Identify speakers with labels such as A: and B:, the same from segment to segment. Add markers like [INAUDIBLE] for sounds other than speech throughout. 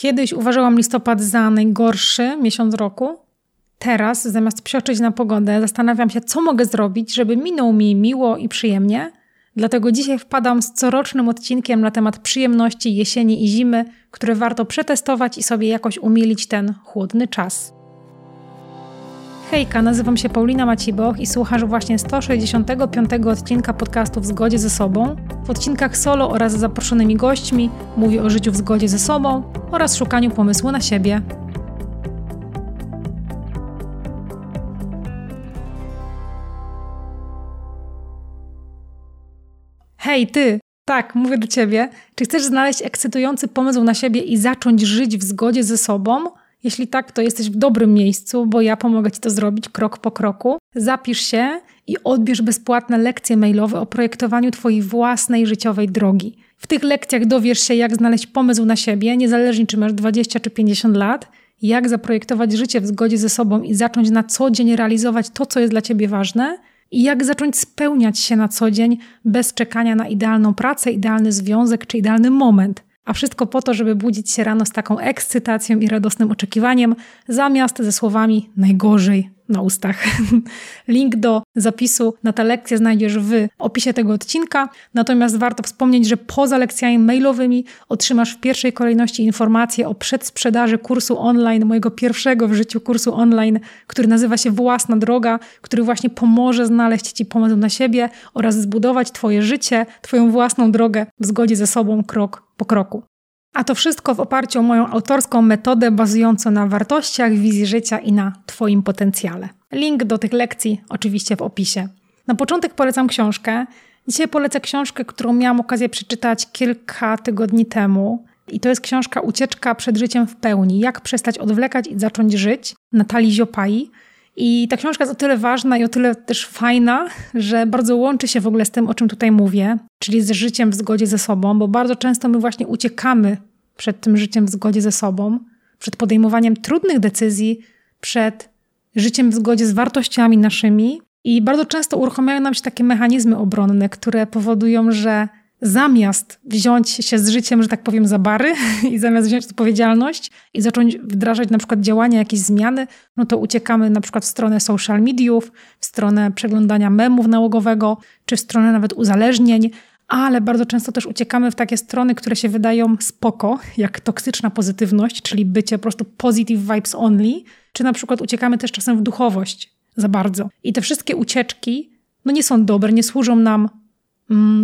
A: Kiedyś uważałam listopad za najgorszy miesiąc roku. Teraz, zamiast psioczyć na pogodę, zastanawiam się, co mogę zrobić, żeby minął mi miło i przyjemnie. Dlatego dzisiaj wpadam z corocznym odcinkiem na temat przyjemności jesieni i zimy, które warto przetestować i sobie jakoś umilić ten chłodny czas. Hejka, nazywam się Paulina Maciboch i słuchasz właśnie 165 odcinka podcastu W zgodzie ze sobą. W odcinkach solo oraz z zaproszonymi gośćmi mówię o życiu w zgodzie ze sobą oraz szukaniu pomysłu na siebie. Hej, ty! Tak, mówię do ciebie. Czy chcesz znaleźć ekscytujący pomysł na siebie i zacząć żyć w zgodzie ze sobą? Jeśli tak, to jesteś w dobrym miejscu, bo ja pomogę Ci to zrobić krok po kroku. Zapisz się i odbierz bezpłatne lekcje mailowe o projektowaniu Twojej własnej życiowej drogi. W tych lekcjach dowiesz się, jak znaleźć pomysł na siebie, niezależnie czy masz 20 czy 50 lat, jak zaprojektować życie w zgodzie ze sobą i zacząć na co dzień realizować to, co jest dla Ciebie ważne, i jak zacząć spełniać się na co dzień bez czekania na idealną pracę, idealny związek czy idealny moment. A wszystko po to, żeby budzić się rano z taką ekscytacją i radosnym oczekiwaniem, zamiast ze słowami najgorzej na ustach. [LAUGHS] Link do zapisu na tę lekcję znajdziesz w opisie tego odcinka. Natomiast warto wspomnieć, że poza lekcjami mailowymi otrzymasz w pierwszej kolejności informacje o przedsprzedaży kursu online, mojego pierwszego w życiu kursu online, który nazywa się Własna Droga, który właśnie pomoże znaleźć Ci pomysł na siebie oraz zbudować Twoje życie, Twoją własną drogę w zgodzie ze sobą krok po kroku. A to wszystko w oparciu o moją autorską metodę bazującą na wartościach, wizji życia i na Twoim potencjale. Link do tych lekcji oczywiście w opisie. Na początek polecam książkę. Dzisiaj polecę książkę, którą miałam okazję przeczytać kilka tygodni temu. I to jest książka Ucieczka przed życiem w pełni. Jak przestać odwlekać i zacząć żyć Natalii Ziopai. I ta książka jest o tyle ważna i o tyle też fajna, że bardzo łączy się w ogóle z tym, o czym tutaj mówię, czyli z życiem w zgodzie ze sobą, bo bardzo często my właśnie uciekamy przed tym życiem w zgodzie ze sobą, przed podejmowaniem trudnych decyzji, przed życiem w zgodzie z wartościami naszymi. I bardzo często uruchamiają nam się takie mechanizmy obronne, które powodują, że zamiast wziąć się z życiem, że tak powiem, za bary [LAUGHS] i zamiast wziąć odpowiedzialność i zacząć wdrażać na przykład działania, jakieś zmiany, no to uciekamy na przykład w stronę social mediów, w stronę przeglądania memów nałogowego, czy w stronę nawet uzależnień, ale bardzo często też uciekamy w takie strony, które się wydają spoko, jak toksyczna pozytywność, czyli bycie po prostu positive vibes only, czy na przykład uciekamy też czasem w duchowość za bardzo. I te wszystkie ucieczki no nie są dobre, nie służą nam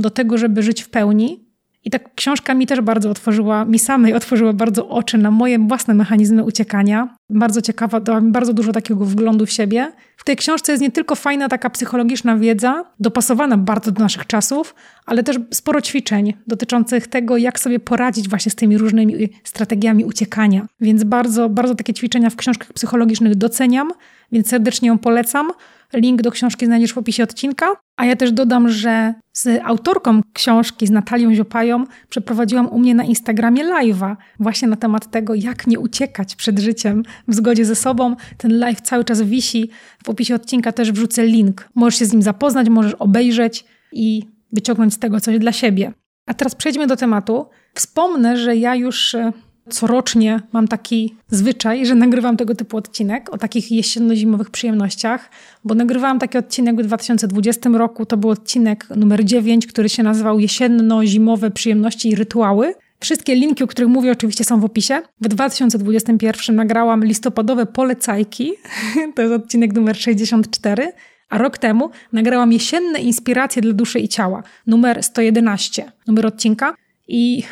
A: do tego, żeby żyć w pełni, i ta książka mi też bardzo otworzyła, mi samej [LAUGHS] otworzyła bardzo oczy na moje własne mechanizmy uciekania. Bardzo ciekawa, dała mi bardzo dużo takiego wglądu w siebie. W tej książce jest nie tylko fajna taka psychologiczna wiedza, dopasowana bardzo do naszych czasów, ale też sporo ćwiczeń dotyczących tego, jak sobie poradzić właśnie z tymi różnymi strategiami uciekania. Więc bardzo, bardzo takie ćwiczenia w książkach psychologicznych doceniam, więc serdecznie ją polecam. Link do książki znajdziesz w opisie odcinka. A ja też dodam, że z autorką książki, z Natalią Ziopają, przeprowadziłam u mnie na Instagramie live'a właśnie na temat tego, jak nie uciekać przed życiem w zgodzie ze sobą. Ten live cały czas wisi. W opisie odcinka też wrzucę link. Możesz się z nim zapoznać, możesz obejrzeć i wyciągnąć z tego coś dla siebie. A teraz przejdźmy do tematu. Wspomnę, że ja już e, corocznie mam taki zwyczaj, że nagrywam tego typu odcinek o takich jesienno-zimowych przyjemnościach, bo nagrywałam taki odcinek w 2020 roku. To był odcinek numer 9, który się nazywał Jesienno-zimowe przyjemności i rytuały. Wszystkie linki, o których mówię, oczywiście są w opisie. W 2021 nagrałam listopadowe polecajki. [LAUGHS] To jest odcinek numer 64. A rok temu nagrałam jesienne inspiracje dla duszy i ciała, numer 111, numer odcinka. I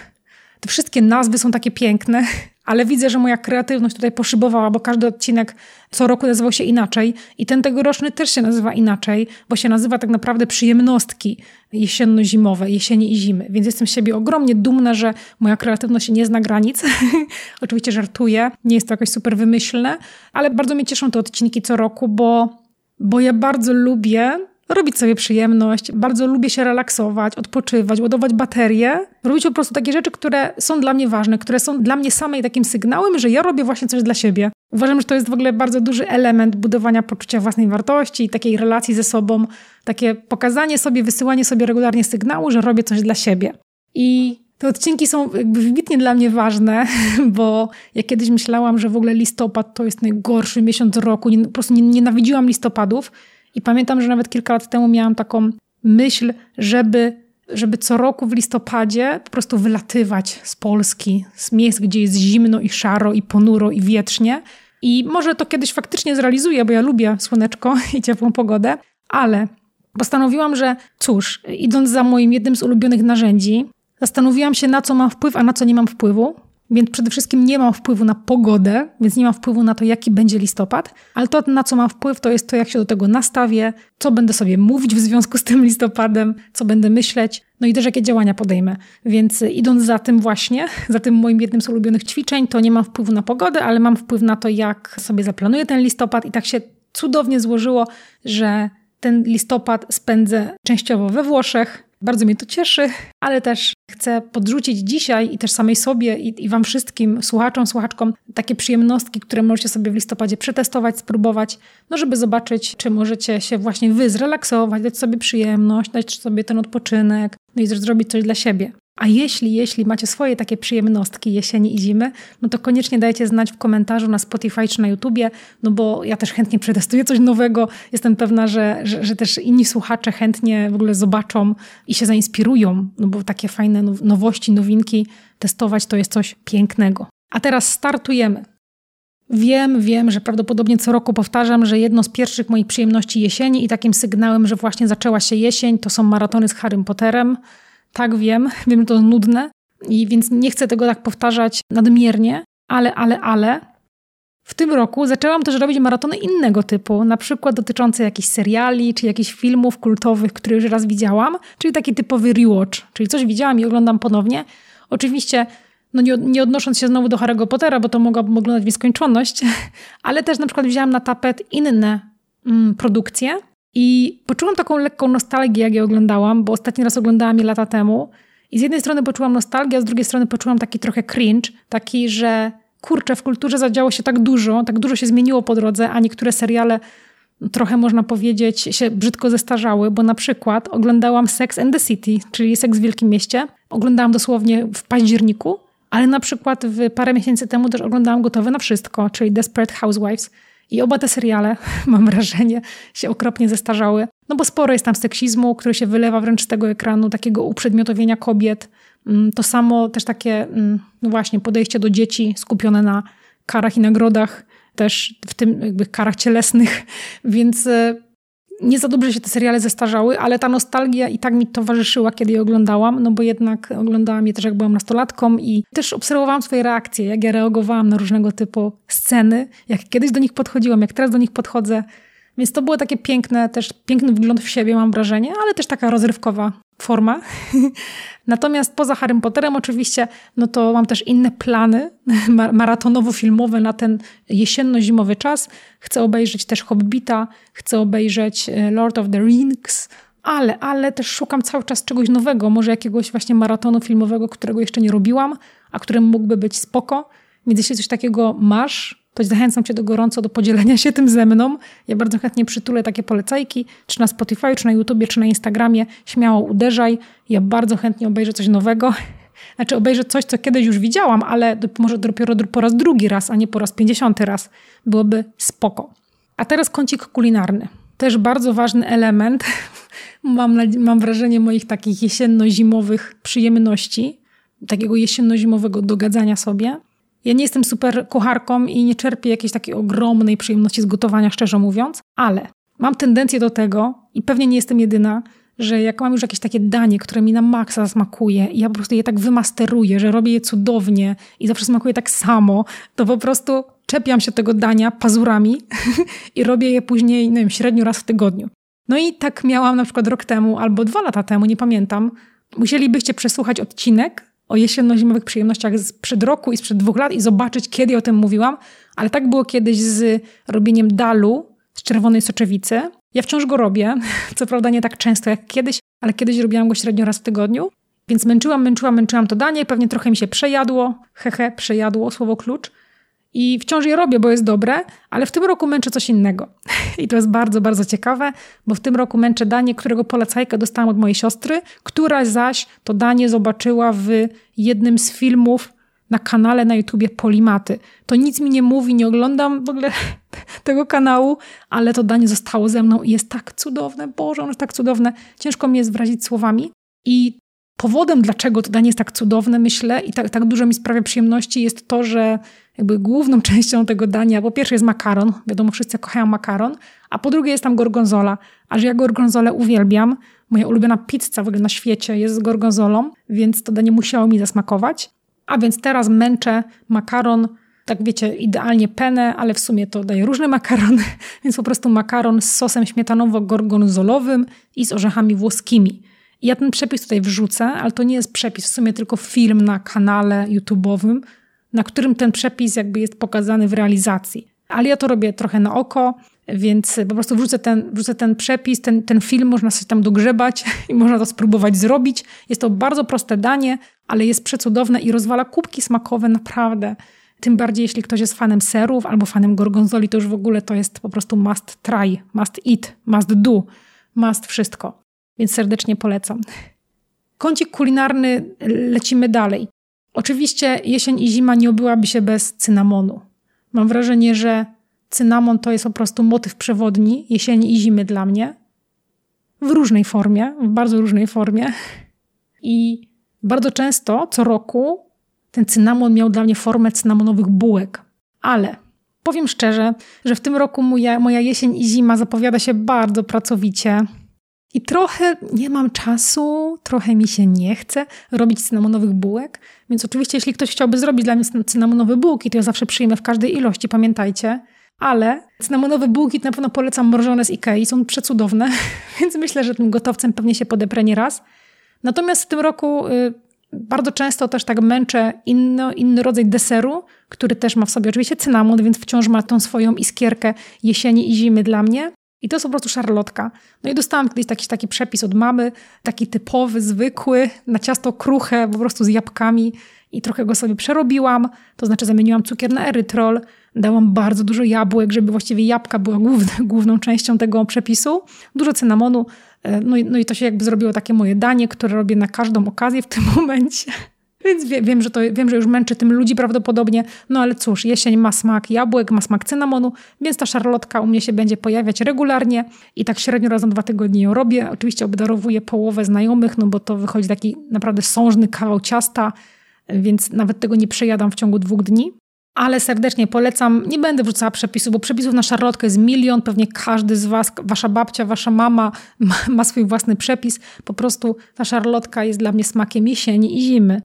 A: te wszystkie nazwy są takie piękne, ale widzę, że moja kreatywność tutaj poszybowała, bo każdy odcinek co roku nazywał się inaczej i ten tegoroczny też się nazywa inaczej, bo się nazywa tak naprawdę przyjemnostki jesienno-zimowe, jesieni i zimy. Więc jestem z siebie ogromnie dumna, że moja kreatywność nie zna granic. [LAUGHS] Oczywiście żartuję, nie jest to jakoś super wymyślne, ale bardzo mnie cieszą te odcinki co roku, bo, bo ja bardzo lubię robić sobie przyjemność, bardzo lubię się relaksować, odpoczywać, ładować baterie, robić po prostu takie rzeczy, które są dla mnie ważne, które są dla mnie samej takim sygnałem, że ja robię właśnie coś dla siebie. Uważam, że to jest w ogóle bardzo duży element budowania poczucia własnej wartości, takiej relacji ze sobą, takie pokazanie sobie, wysyłanie sobie regularnie sygnału, że robię coś dla siebie. I te odcinki są jakby wybitnie dla mnie ważne, [LAUGHS] bo ja kiedyś myślałam, że w ogóle listopad to jest najgorszy miesiąc roku. po prostu nienawidziłam listopadów i pamiętam, że nawet kilka lat temu miałam taką myśl, żeby, żeby co roku w listopadzie po prostu wylatywać z Polski, z miejsc, gdzie jest zimno i szaro i ponuro i wietrznie. I może to kiedyś faktycznie zrealizuję, bo ja lubię słoneczko [LAUGHS] i ciepłą pogodę, ale postanowiłam, że cóż, idąc za moim jednym z ulubionych narzędzi, Zastanowiłam się, na co mam wpływ, a na co nie mam wpływu. Więc przede wszystkim nie mam wpływu na pogodę, więc nie mam wpływu na to, jaki będzie listopad, ale to, na co mam wpływ, to jest to, jak się do tego nastawię, co będę sobie mówić w związku z tym listopadem, co będę myśleć, no i też jakie działania podejmę. Więc idąc za tym właśnie, za tym moim jednym z ulubionych ćwiczeń, to nie mam wpływu na pogodę, ale mam wpływ na to, jak sobie zaplanuję ten listopad i tak się cudownie złożyło, że ten listopad spędzę częściowo we Włoszech, bardzo mnie to cieszy, ale też chcę podrzucić dzisiaj i też samej sobie i, i Wam wszystkim, słuchaczom, słuchaczkom, takie przyjemnostki, które możecie sobie w listopadzie przetestować, spróbować, no żeby zobaczyć, czy możecie się właśnie Wy zrelaksować, dać sobie przyjemność, dać sobie ten odpoczynek, no i zrobić coś dla siebie. A jeśli, jeśli macie swoje takie przyjemnostki jesieni i zimy, no to koniecznie dajcie znać w komentarzu na Spotify czy na YouTubie, no bo ja też chętnie przetestuję coś nowego. Jestem pewna, że, że, że też inni słuchacze chętnie w ogóle zobaczą i się zainspirują, no bo takie fajne nowości, nowinki testować to jest coś pięknego. A teraz startujemy. Wiem, wiem, że prawdopodobnie co roku powtarzam, że jedno z pierwszych moich przyjemności jesieni i takim sygnałem, że właśnie zaczęła się jesień, to są maratony z Harrym Potterem. Tak, wiem, [LAUGHS] wiem, że to nudne i więc nie chcę tego tak powtarzać nadmiernie, ale, ale, ale. W tym roku zaczęłam też robić maratony innego typu, na przykład dotyczące jakichś seriali czy jakichś filmów kultowych, które już raz widziałam, czyli taki typowy rewatch, czyli coś widziałam i oglądam ponownie. Oczywiście no nie, nie, odnosząc się znowu do Harry'ego Pottera, bo to mogłabym oglądać w nieskończoność, [LAUGHS] ale też na przykład wzięłam na tapet inne mm, produkcje, i poczułam taką lekką nostalgię, jak je oglądałam, bo ostatni raz oglądałam je lata temu. I z jednej strony poczułam nostalgię, a z drugiej strony poczułam taki trochę cringe, taki, że kurczę, w kulturze zadziało się tak dużo, tak dużo się zmieniło po drodze, a niektóre seriale trochę można powiedzieć się brzydko zestarzały, bo na przykład oglądałam Sex and the City, czyli Seks w Wielkim Mieście. Oglądałam dosłownie w październiku, ale na przykład w parę miesięcy temu też oglądałam Gotowe na Wszystko, czyli Desperate Housewives. I oba te seriale, [LAUGHS] mam wrażenie, się okropnie zestarzały. No bo sporo jest tam seksizmu, który się wylewa wręcz z tego ekranu, takiego uprzedmiotowienia kobiet. Mm, to samo też takie, mm, no właśnie, podejście do dzieci skupione na karach i nagrodach, też w tym jakby karach cielesnych, [LAUGHS] więc e, nie za dobrze się te seriale zestarzały, ale ta nostalgia i tak mi towarzyszyła, kiedy je oglądałam, no bo jednak oglądałam je też jak byłam nastolatką i też obserwowałam swoje reakcje, jak ja reagowałam na różnego typu sceny, jak kiedyś do nich podchodziłam, jak teraz do nich podchodzę. Więc to było takie piękne, też piękny wgląd w siebie, mam wrażenie, ale też taka rozrywkowa forma. [LAUGHS] Natomiast poza Harrym Potterem oczywiście, no to mam też inne plany [LAUGHS] maratonowo-filmowe na ten jesienno-zimowy czas. Chcę obejrzeć też Hobbita, chcę obejrzeć e, Lord of the Rings, ale, ale też szukam cały czas czegoś nowego, może jakiegoś właśnie maratonu filmowego, którego jeszcze nie robiłam, a który mógłby być spoko. Więc jeśli coś takiego masz, to zachęcam Cię do gorąco do podzielenia się tym ze mną. Ja bardzo chętnie przytulę takie polecajki, czy na Spotify, czy na YouTubie, czy na Instagramie. Śmiało uderzaj. Ja bardzo chętnie obejrzę coś nowego. [LAUGHS] Znaczy obejrzę coś, co kiedyś już widziałam, ale może dopiero po raz drugi raz, a nie po raz pięćdziesiąty raz. Byłoby spoko. A teraz kącik kulinarny. Też bardzo ważny element, [LAUGHS] mam, mam wrażenie, moich takich jesienno-zimowych przyjemności, takiego jesienno-zimowego dogadzania sobie – ja nie jestem super kucharką i nie czerpię jakiejś takiej ogromnej przyjemności z gotowania, szczerze mówiąc, ale mam tendencję do tego i pewnie nie jestem jedyna, że jak mam już jakieś takie danie, które mi na maksa smakuje i ja po prostu je tak wymasteruję, że robię je cudownie i zawsze smakuje tak samo, to po prostu czepiam się tego dania pazurami [LAUGHS] i robię je później, nie wiem, średnio raz w tygodniu. No i tak miałam na przykład rok temu albo dwa lata temu, nie pamiętam. Musielibyście przesłuchać odcinek o jesienno-zimowych przyjemnościach sprzed roku i sprzed dwóch lat i zobaczyć, kiedy o tym mówiłam, ale tak było kiedyś z robieniem dalu z czerwonej soczewicy. Ja wciąż go robię, [LAUGHS] co prawda nie tak często jak kiedyś, ale kiedyś robiłam go średnio raz w tygodniu. Więc męczyłam, męczyłam, męczyłam to danie, pewnie trochę mi się przejadło, hehe, przejadło, słowo klucz. I wciąż je robię, bo jest dobre, ale w tym roku męczę coś innego. I to jest bardzo, bardzo ciekawe, bo w tym roku męczę danie, którego polecajkę dostałam od mojej siostry, która zaś to danie zobaczyła w jednym z filmów na kanale na YouTubie Polimaty. To nic mi nie mówi, nie oglądam w ogóle [LAUGHS] tego kanału, ale to danie zostało ze mną i jest tak cudowne. Boże, ono jest tak cudowne. Ciężko mi jest wyrazić słowami. I powodem, dlaczego to danie jest tak cudowne, myślę, i tak, tak dużo mi sprawia przyjemności, jest to, że jakby główną [LAUGHS] częścią tego dania, po pierwsze jest makaron, wiadomo, wszyscy kochają makaron, a po drugie jest tam gorgonzola. A że ja gorgonzolę uwielbiam, moja ulubiona pizza w ogóle na świecie jest z gorgonzolą, więc to danie musiało mi zasmakować. A więc teraz męczę makaron, tak wiecie, idealnie penę, ale w sumie to daje różny makaron, [LAUGHS] więc po prostu makaron z sosem śmietanowo-gorgonzolowym i z orzechami włoskimi. Ja ten przepis tutaj wrzucę, ale to nie jest przepis, w sumie tylko film na kanale YouTube'owym, na którym ten przepis jakby jest pokazany w realizacji. Ale ja to robię trochę na oko, więc po prostu wrzucę ten, wrzucę ten przepis, ten, ten film, można sobie tam dogrzebać [LAUGHS] i można to spróbować zrobić. Jest to bardzo proste danie, ale jest przecudowne i rozwala kubki smakowe naprawdę. Tym bardziej, jeśli ktoś jest fanem serów albo fanem gorgonzoli, to już w ogóle to jest po prostu must try, must eat, must do, must wszystko. Więc serdecznie polecam. Kącik kulinarny, lecimy dalej. Oczywiście jesień i zima nie obyłaby się bez cynamonu. Mam wrażenie, że cynamon to jest po prostu motyw przewodni jesieni i zimy dla mnie. W różnej formie, w bardzo różnej formie. I bardzo często, co roku, ten cynamon miał dla mnie formę cynamonowych bułek. Ale powiem szczerze, że w tym roku moja, moja jesień i zima zapowiada się bardzo pracowicie. I trochę nie mam czasu, trochę mi się nie chce robić cynamonowych bułek. Więc oczywiście, jeśli ktoś chciałby zrobić dla mnie cynamonowe bułki, to ja zawsze przyjmę w każdej ilości, pamiętajcie. Ale cynamonowe bułki na pewno polecam mrożone z Ikei, są przecudowne, [LAUGHS] więc myślę, że tym gotowcem pewnie się podeprę nie raz. Natomiast w tym roku y, bardzo często też tak męczę inno, inny rodzaj deseru, który też ma w sobie oczywiście cynamon, więc wciąż ma tą swoją iskierkę jesieni i zimy dla mnie. I to jest po prostu szarlotka. No i dostałam kiedyś taki, taki przepis od mamy, taki typowy, zwykły, na ciasto kruche, po prostu z jabłkami. I trochę go sobie przerobiłam, to znaczy zamieniłam cukier na erytrol, dałam bardzo dużo jabłek, żeby właściwie jabłka była główne, [LAUGHS] główną częścią tego przepisu, dużo cynamonu, e, no i, no i to się jakby zrobiło takie moje danie, które robię na każdą okazję w tym [LAUGHS] momencie. Więc wie, wiem, że to, wiem, że już męczy tym ludzi prawdopodobnie, no ale cóż, jesień ma smak jabłek, ma smak cynamonu, więc ta szarlotka u mnie się będzie pojawiać regularnie i tak średnio raz na dwa tygodnie ją robię. Oczywiście obdarowuję połowę znajomych, no bo to wychodzi taki naprawdę sążny kawał ciasta, więc nawet tego nie przejadam w ciągu dwóch dni. Ale serdecznie polecam, nie będę wrzucała przepisów, bo przepisów na szarlotkę jest milion, pewnie każdy z Was, Wasza babcia, Wasza mama ma, ma swój własny przepis. Po prostu ta szarlotka jest dla mnie smakiem jesieni i zimy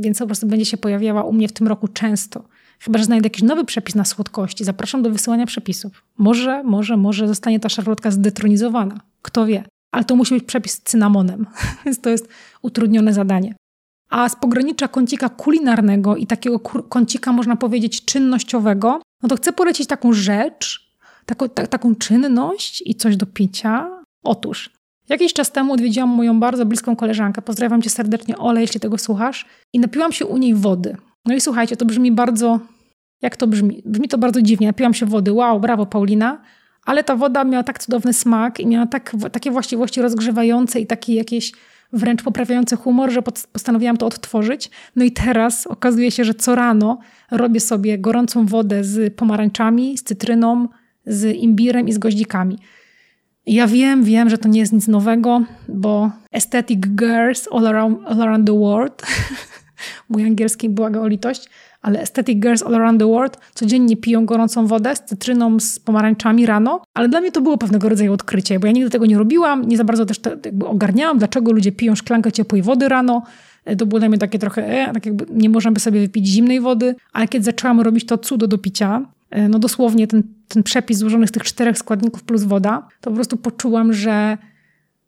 A: więc po prostu będzie się pojawiała u mnie w tym roku często. Chyba, że znajdę jakiś nowy przepis na słodkości. Zapraszam do wysyłania przepisów. Może, może, może zostanie ta szarlotka zdetronizowana. Kto wie. Ale to musi być przepis z cynamonem, [LAUGHS] więc to jest utrudnione zadanie. A z pogranicza kącika kulinarnego i takiego kącika, można powiedzieć, czynnościowego, no to chcę polecić taką rzecz, taką, ta, taką czynność i coś do picia. Otóż Jakiś czas temu odwiedziłam moją bardzo bliską koleżankę. Pozdrawiam cię serdecznie, Ole, jeśli tego słuchasz. I napiłam się u niej wody. No i słuchajcie, to brzmi bardzo. Jak to brzmi? Brzmi to bardzo dziwnie. Napiłam się wody. Wow, brawo, Paulina. Ale ta woda miała tak cudowny smak i miała tak, takie właściwości rozgrzewające i takie jakieś wręcz poprawiające humor, że postanowiłam to odtworzyć. No i teraz okazuje się, że co rano robię sobie gorącą wodę z pomarańczami, z cytryną, z imbirem i z goździkami. Ja wiem, wiem, że to nie jest nic nowego, bo Aesthetic Girls All Around, all around the World, [LAUGHS] mój angielski błaga o litość, ale Aesthetic Girls All Around the World codziennie piją gorącą wodę z cytryną, z pomarańczami rano, ale dla mnie to było pewnego rodzaju odkrycie, bo ja nigdy tego nie robiłam, nie za bardzo też jakby ogarniałam, dlaczego ludzie piją szklankę ciepłej wody rano. E, to było dla mnie takie trochę, e, tak jakby nie możemy sobie wypić zimnej wody, ale kiedy zaczęłam robić to cudo do picia, no dosłownie ten, ten przepis złożony z tych czterech składników plus woda, to po prostu poczułam, że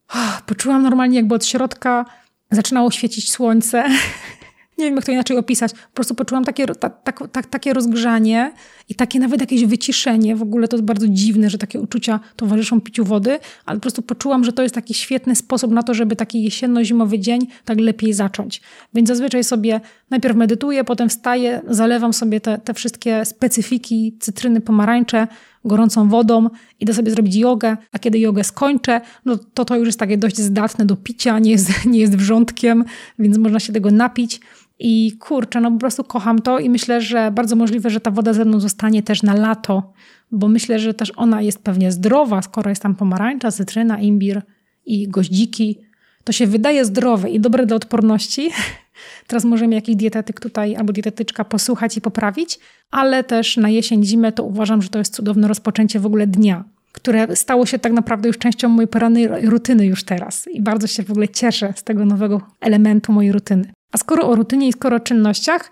A: oh, poczułam normalnie jakby od środka zaczynało świecić słońce [LAUGHS] nie wiem jak to inaczej opisać, po prostu poczułam takie, ta, ta, takie rozgrzanie i takie nawet jakieś wyciszenie. W ogóle to jest bardzo dziwne, że takie uczucia towarzyszą piciu wody, ale po prostu poczułam, że to jest taki świetny sposób na to, żeby taki jesienno-zimowy dzień tak lepiej zacząć. Więc zazwyczaj sobie Najpierw medytuję, potem wstaję, zalewam sobie te, te wszystkie specyfiki, cytryny, pomarańcze gorącą wodą, idę sobie zrobić jogę, a kiedy jogę skończę, no to to już jest takie dość zdatne do picia, nie jest, [LAUGHS] nie jest wrzątkiem, więc można się tego napić. I kurczę, no po prostu kocham to i myślę, że bardzo możliwe, że ta woda ze mną zostanie też na lato, bo myślę, że też ona jest pewnie zdrowa, skoro jest tam pomarańcza, cytryna, imbir i goździki. To się wydaje zdrowe i dobre dla odporności. [LAUGHS] Teraz możemy jakiś dietetyk tutaj albo dietetyczka posłuchać i poprawić, ale też na jesień, zimę to uważam, że to jest cudowne rozpoczęcie w ogóle dnia, które stało się tak naprawdę już częścią mojej porannej rutyny już teraz. I bardzo się w ogóle cieszę z tego nowego elementu mojej rutyny. A skoro o rutynie i skoro o czynnościach,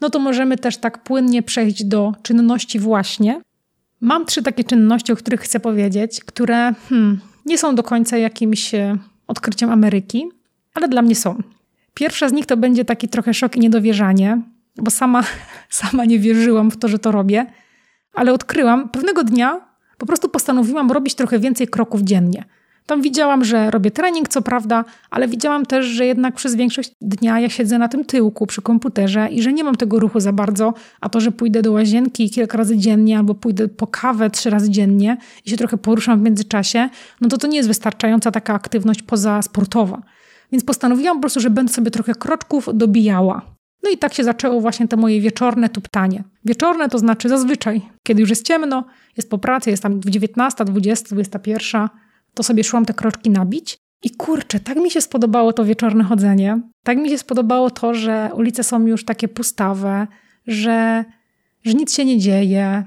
A: no to możemy też tak płynnie przejść do czynności właśnie. Mam trzy takie czynności, o których chcę powiedzieć, które hmm, nie są do końca jakimś e, odkryciem Ameryki, ale dla mnie są. Pierwsza z nich to będzie taki trochę szok i niedowierzanie, bo sama, [LAUGHS] sama nie wierzyłam w to, że to robię, ale odkryłam pewnego dnia, po prostu postanowiłam robić trochę więcej kroków dziennie. Tam widziałam, że robię trening, co prawda, ale widziałam też, że jednak przez większość dnia ja siedzę na tym tyłku przy komputerze i że nie mam tego ruchu za bardzo, a to, że pójdę do łazienki kilka razy dziennie albo pójdę po kawę trzy razy dziennie i się trochę poruszam w międzyczasie, no to to nie jest wystarczająca taka aktywność pozasportowa. Więc postanowiłam po prostu, że będę sobie trochę kroczków dobijała. No i tak się zaczęło właśnie to moje wieczorne tuptanie. Wieczorne to znaczy zazwyczaj, kiedy już jest ciemno, jest po pracy, jest tam 19, 20, 21, to sobie szłam te kroczki nabić. I kurczę, tak mi się spodobało to wieczorne chodzenie. Tak mi się spodobało to, że ulice są już takie pustawe, że, że nic się nie dzieje,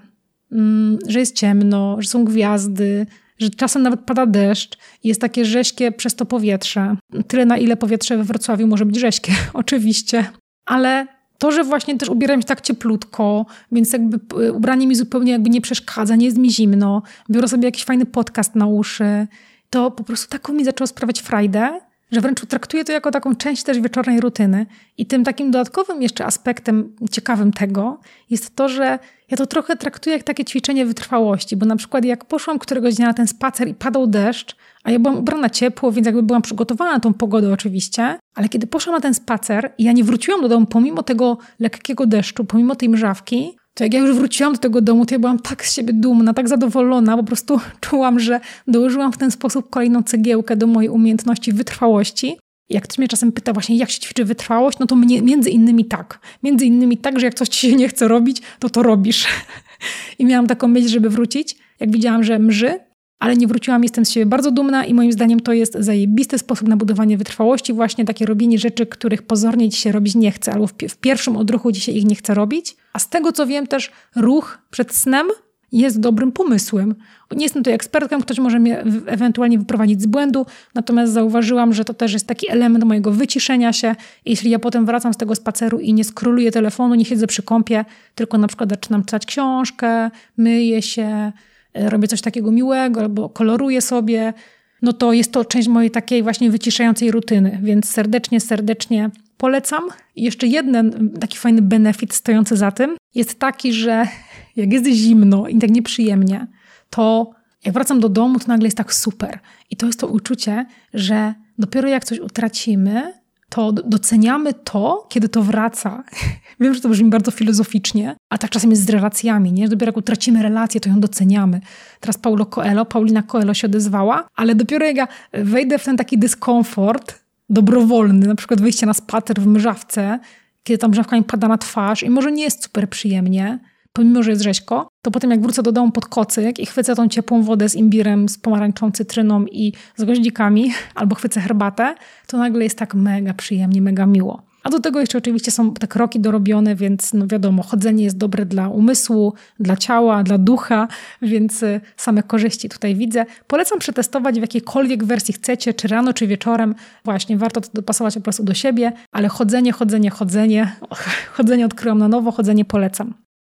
A: mm, że jest ciemno, że są gwiazdy, że czasem nawet pada deszcz i jest takie rześkie przez to powietrze. Tyle, na ile powietrze we Wrocławiu może być rześkie, [LAUGHS] oczywiście. Ale to, że właśnie też ubieram się tak cieplutko, więc jakby y, ubranie mi zupełnie jakby nie przeszkadza, nie jest mi zimno, biorę sobie jakiś fajny podcast na uszy, to po prostu taką mi zaczęło sprawiać frajdę, że wręcz traktuję to jako taką część też wieczornej rutyny. I tym takim dodatkowym jeszcze aspektem ciekawym tego jest to, że ja to trochę traktuję jak takie ćwiczenie wytrwałości, bo na przykład jak poszłam któregoś dnia na ten spacer i padał deszcz, a ja byłam ubrana ciepło, więc jakby byłam przygotowana na tą pogodę oczywiście, ale kiedy poszłam na ten spacer i ja nie wróciłam do domu pomimo tego lekkiego deszczu, pomimo tej mrzawki, to jak ja już wróciłam do tego domu, to ja byłam tak z siebie dumna, tak zadowolona, po prostu [LAUGHS] czułam, że dołożyłam w ten sposób kolejną cegiełkę do mojej umiejętności wytrwałości. Jak ktoś mnie czasem pyta właśnie, jak się ćwiczy wytrwałość, no to mnie, między innymi tak. Między innymi tak, że jak coś ci się nie chce robić, to to robisz. [LAUGHS] I miałam taką myśl, żeby wrócić. Jak widziałam, że mrzy, ale nie wróciłam, jestem z siebie bardzo dumna i moim zdaniem to jest zajebisty sposób na budowanie wytrwałości, właśnie takie robienie rzeczy, których pozornie ci się robić nie chce, albo w, w pierwszym odruchu ci się ich nie chce robić. A z tego co wiem też ruch przed snem jest dobrym pomysłem. Nie jestem tutaj ekspertką, ktoś może mnie ewentualnie wyprowadzić z błędu, natomiast zauważyłam, że to też jest taki element mojego wyciszenia się. Jeśli ja potem wracam z tego spaceru i nie skroluję telefonu, nie siedzę przy kąpie, tylko na przykład zaczynam czytać książkę, myję się, robię coś takiego miłego albo koloruję sobie, no to jest to część mojej takiej właśnie wyciszającej rutyny, więc serdecznie, serdecznie polecam. I jeszcze jeden taki fajny benefit stojący za tym jest taki, że jak jest zimno i tak nieprzyjemnie, to jak wracam do domu, to nagle jest tak super. I to jest to uczucie, że dopiero jak coś utracimy, to doceniamy to, kiedy to wraca. [LAUGHS] Wiem, że to brzmi bardzo filozoficznie, a tak czasem jest z relacjami, nie? Dopiero jak utracimy relację, to ją doceniamy. Teraz Paulo Coelho, Paulina Coelho się odezwała, ale dopiero jak ja wejdę w ten taki dyskomfort dobrowolny, na przykład wyjście na spacer w mrzawce, kiedy ta mrzawka mi pada na twarz i może nie jest super przyjemnie, pomimo, że jest rzeźko, to potem jak wrócę do domu pod kocyk i chwycę tą ciepłą wodę z imbirem, z pomarańczą, cytryną i z goździkami, [LAUGHS] albo chwycę herbatę, to nagle jest tak mega przyjemnie, mega miło. A do tego jeszcze oczywiście są te kroki dorobione, więc no wiadomo, chodzenie jest dobre dla umysłu, dla ciała, dla ducha, więc y, same korzyści tutaj widzę. Polecam przetestować w jakiejkolwiek wersji chcecie, czy rano, czy wieczorem. Właśnie warto to dopasować po prostu do siebie, ale chodzenie, chodzenie, chodzenie, [LAUGHS] chodzenie odkryłam na nowo, chodzenie polecam.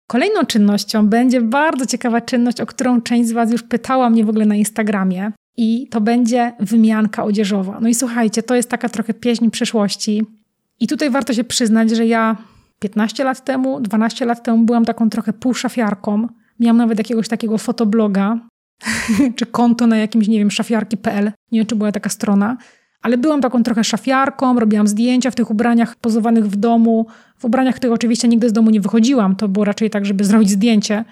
A: Kolejną czynnością będzie bardzo ciekawa czynność, o którą część z Was już pytała mnie w ogóle na Instagramie. I to będzie wymianka odzieżowa. No i słuchajcie, to jest taka trochę pieśń przyszłości. I tutaj warto się przyznać, że ja 15 lat temu, 12 lat temu byłam taką trochę półszafiarką. Miałam nawet jakiegoś takiego fotobloga, [LAUGHS] czy konto na jakimś, nie wiem, szafiarki.pl. Nie wiem, czy była taka strona. Ale byłam taką trochę szafiarką, robiłam zdjęcia w tych ubraniach pozowanych w domu, W ubraniach tych oczywiście nigdy z domu nie wychodziłam, to było raczej tak, żeby zrobić zdjęcie.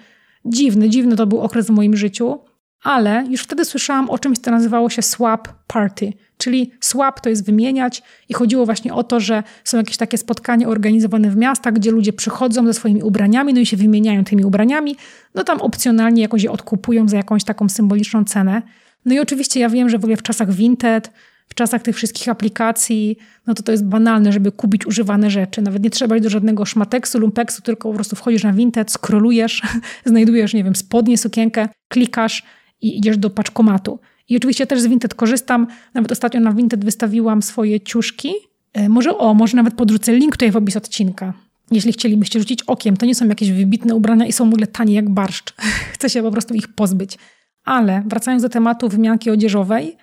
A: Dziwny, dziwny to był okres w moim życiu, ale już wtedy słyszałam o czymś, co nazywało się swap party, czyli swap to jest wymieniać i chodziło właśnie o to, że są jakieś takie spotkania organizowane w miastach, gdzie ludzie przychodzą ze swoimi ubraniami, no i się wymieniają tymi ubraniami, no tam opcjonalnie jakoś je odkupują za jakąś taką symboliczną cenę. No i oczywiście ja wiem, że w ogóle w czasach Vinted, w czasach tych wszystkich aplikacji, no to to jest banalne, żeby kupić używane rzeczy. Nawet nie trzeba iść do żadnego szmateksu, lumpeksu, tylko po prostu wchodzisz na Vinted, skrolujesz, [LAUGHS] znajdujesz, nie wiem, spodnie, sukienkę, klikasz i idziesz do paczkomatu. I oczywiście też z Vinted korzystam. Nawet ostatnio na Vinted wystawiłam swoje ciuszki. E, może o, może nawet podrzucę link tutaj w opis odcinka. Jeśli chcielibyście rzucić okiem, to nie są jakieś wybitne ubrania i są w ogóle tanie jak barszcz. [LAUGHS] Chcę się po prostu ich pozbyć. Ale wracając do tematu wymianki odzieżowej,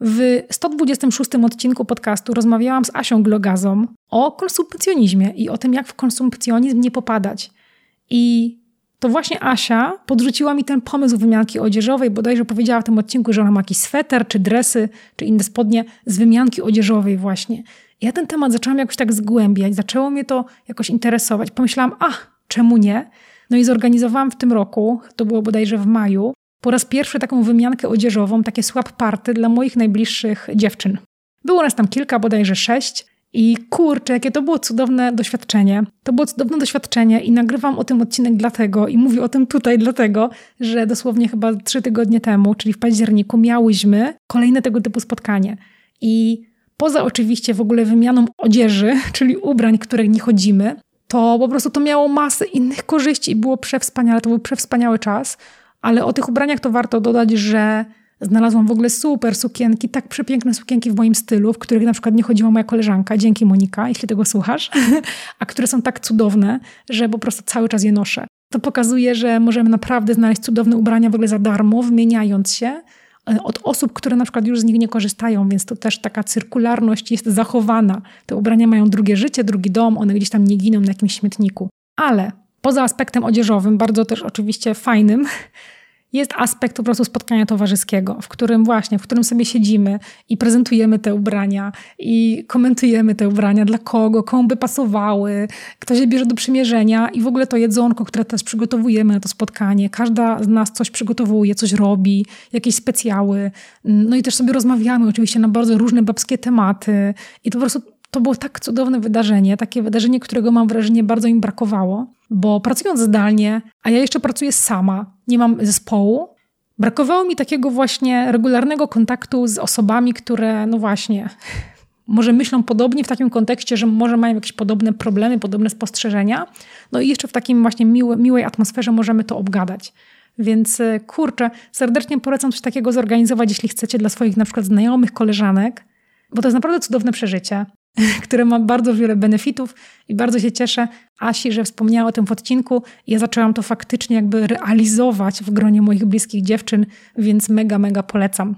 A: w 126 odcinku podcastu rozmawiałam z Asią Glogazą o konsumpcjonizmie i o tym, jak w konsumpcjonizm nie popadać. I to właśnie Asia podrzuciła mi ten pomysł wymianki odzieżowej, bodajże powiedziała w tym odcinku, że ona ma jakiś sweter, czy dresy, czy inne spodnie z wymianki odzieżowej właśnie. Ja ten temat zaczęłam jakoś tak zgłębiać, zaczęło mnie to jakoś interesować. Pomyślałam, ach, czemu nie? No i zorganizowałam w tym roku, to było bodajże w maju, po raz pierwszy taką wymiankę odzieżową, takie swap party dla moich najbliższych dziewczyn. Było nas tam kilka, bodajże sześć. I kurczę, jakie to było cudowne doświadczenie. To było cudowne doświadczenie i nagrywam o tym odcinek dlatego i mówię o tym tutaj dlatego, że dosłownie chyba trzy tygodnie temu, czyli w październiku, miałyśmy kolejne tego typu spotkanie. I poza oczywiście w ogóle wymianą odzieży, [LAUGHS] czyli ubrań, które nie chodzimy, to po prostu to miało masę innych korzyści i było przewspaniale. To był przewspaniały czas. Ale o tych ubraniach to warto dodać, że Znalazłam w ogóle super sukienki, tak przepiękne sukienki w moim stylu, w których na przykład nie chodziła moja koleżanka, dzięki Monika, jeśli tego słuchasz, [LAUGHS] a które są tak cudowne, że po prostu cały czas je noszę. To pokazuje, że możemy naprawdę znaleźć cudowne ubrania w ogóle za darmo, wymieniając się e, od osób, które na przykład już z nich nie korzystają, więc to też taka cyrkularność jest zachowana. Te ubrania mają drugie życie, drugi dom, one gdzieś tam nie giną na jakimś śmietniku. Ale poza aspektem odzieżowym, bardzo też oczywiście fajnym, jest aspekt po prostu spotkania towarzyskiego, w którym właśnie, w którym sobie siedzimy i prezentujemy te ubrania i komentujemy te ubrania, dla kogo, komu by pasowały, kto się bierze do przymierzenia i w ogóle to jedzonko, które teraz przygotowujemy na to spotkanie. Każda z nas coś przygotowuje, coś robi, jakieś specjały. No i też sobie rozmawiamy oczywiście na bardzo różne babskie tematy i to po prostu to było tak cudowne wydarzenie, takie wydarzenie, którego mam wrażenie bardzo im brakowało, bo pracując zdalnie, a ja jeszcze pracuję sama, nie mam zespołu, brakowało mi takiego właśnie regularnego kontaktu z osobami, które, no właśnie, może myślą podobnie w takim kontekście, że może mają jakieś podobne problemy, podobne spostrzeżenia. No i jeszcze w takim właśnie miłe, miłej atmosferze możemy to obgadać. Więc e, kurczę, serdecznie polecam coś takiego zorganizować, jeśli chcecie dla swoich na przykład znajomych, koleżanek, bo to jest naprawdę cudowne przeżycie. [LAUGHS] które ma bardzo wiele benefitów i bardzo się cieszę Asi, że wspomniała o tym w odcinku. Ja zaczęłam to faktycznie jakby realizować w gronie moich bliskich dziewczyn, więc mega, mega polecam.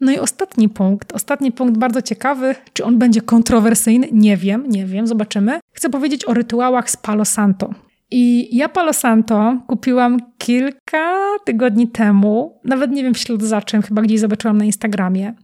A: No i ostatni punkt, ostatni punkt bardzo ciekawy. Czy on będzie kontrowersyjny? Nie wiem, nie wiem, zobaczymy. Chcę powiedzieć o rytuałach z Palo Santo. I ja Palo Santo kupiłam kilka tygodni temu, nawet nie wiem w ślad za czym, chyba gdzieś zobaczyłam na Instagramie.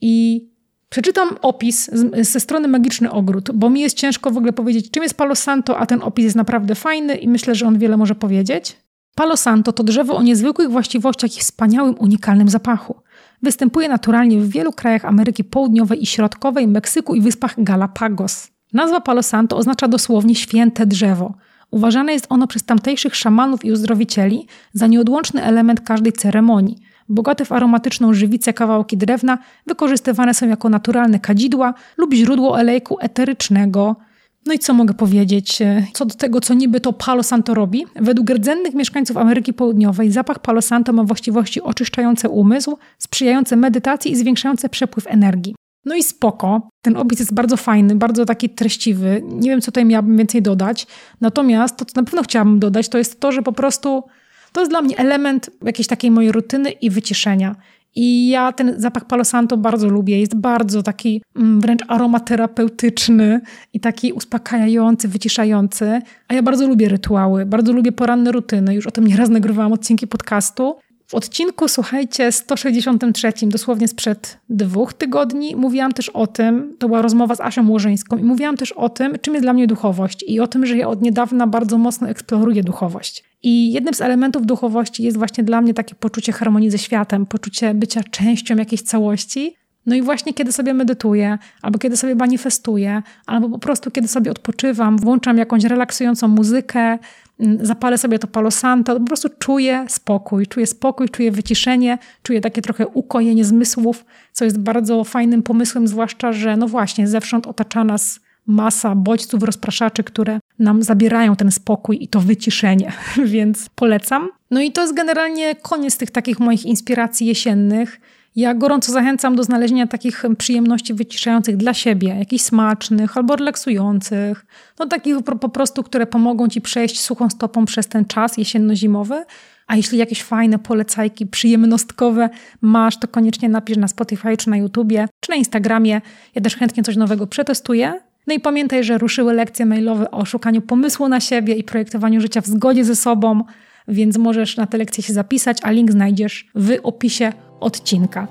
A: I Przeczytam opis ze strony Magiczny Ogród, bo mi jest ciężko w ogóle powiedzieć, czym jest Palo Santo, a ten opis jest naprawdę fajny i myślę, że on wiele może powiedzieć. Palo Santo to drzewo o niezwykłych właściwościach i wspaniałym, unikalnym zapachu. Występuje naturalnie w wielu krajach Ameryki Południowej i Środkowej, Meksyku i wyspach Galapagos. Nazwa Palo Santo oznacza dosłownie święte drzewo. Uważane jest ono przez tamtejszych szamanów i uzdrowicieli za nieodłączny element każdej ceremonii – Bogate w aromatyczną żywicę kawałki drewna wykorzystywane są jako naturalne kadzidła lub źródło olejku eterycznego. No i co mogę powiedzieć co do tego, co niby to Palo Santo robi? Według rdzennych mieszkańców Ameryki Południowej zapach Palo Santo ma właściwości oczyszczające umysł, sprzyjające medytacji i zwiększające przepływ energii. No i spoko. Ten opis jest bardzo fajny, bardzo taki treściwy. Nie wiem, co tutaj miałabym więcej dodać. Natomiast to, co na pewno chciałabym dodać, to jest to, że po prostu to jest dla mnie element jakiejś takiej mojej rutyny i wyciszenia. I ja ten zapach Palo Santo bardzo lubię. Jest bardzo taki mm, wręcz aromaterapeutyczny i taki uspokajający, wyciszający. A ja bardzo lubię rytuały, bardzo lubię poranne rutyny. Już o tym nieraz nagrywałam odcinki podcastu. W odcinku, słuchajcie, 163, dosłownie sprzed dwóch tygodni, mówiłam też o tym, to była rozmowa z Asią Łożyńską, i mówiłam też o tym, czym jest dla mnie duchowość i o tym, że ja od niedawna bardzo mocno eksploruję duchowość. I jednym z elementów duchowości jest właśnie dla mnie takie poczucie harmonii ze światem, poczucie bycia częścią jakiejś całości. No i właśnie kiedy sobie medytuję, albo kiedy sobie manifestuję, albo po prostu kiedy sobie odpoczywam, włączam jakąś relaksującą muzykę, mm, zapalę sobie to palo santo, po prostu czuję spokój, czuję spokój, czuję wyciszenie, czuję takie trochę ukojenie zmysłów, co jest bardzo fajnym pomysłem, zwłaszcza, że no właśnie zewsząd otacza nas masa bodźców, rozpraszaczy, które nam zabierają ten spokój i to wyciszenie, [LAUGHS] więc polecam. No i to jest generalnie koniec tych takich moich inspiracji jesiennych. Ja gorąco zachęcam do znalezienia takich przyjemności wyciszających dla siebie, jakichś smacznych albo relaksujących, no takich po prostu, które pomogą ci przejść suchą stopą przez ten czas jesienno-zimowy. A jeśli jakieś fajne polecajki przyjemnostkowe masz, to koniecznie napisz na Spotify, czy na YouTubie, czy na Instagramie. Ja też chętnie coś nowego przetestuję. No i pamiętaj, że ruszyły lekcje mailowe o szukaniu pomysłu na siebie i projektowaniu życia w zgodzie ze sobą, więc możesz na te lekcje się zapisać, a link znajdziesz w opisie odcinka.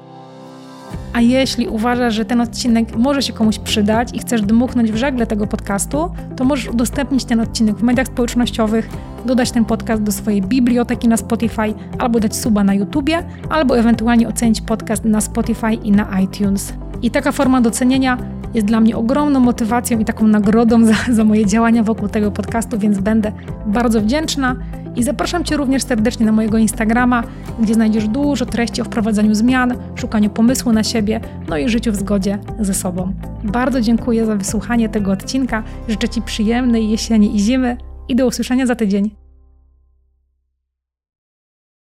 A: A jeśli uważasz, że ten odcinek może się komuś przydać i chcesz dmuchnąć w żagle tego podcastu, to możesz udostępnić ten odcinek w mediach społecznościowych, dodać ten podcast do swojej biblioteki na Spotify, albo dać suba na YouTubie, albo ewentualnie ocenić podcast na Spotify i na iTunes. I taka forma docenienia jest dla mnie ogromną motywacją i taką nagrodą za, za moje działania wokół tego podcastu, więc będę bardzo wdzięczna. I zapraszam Cię również serdecznie na mojego Instagrama, gdzie znajdziesz dużo treści o wprowadzaniu zmian, szukaniu pomysłu na siebie, no i życiu w zgodzie ze sobą. Bardzo dziękuję za wysłuchanie tego odcinka. Życzę Ci przyjemnej jesieni i zimy i do usłyszenia za tydzień.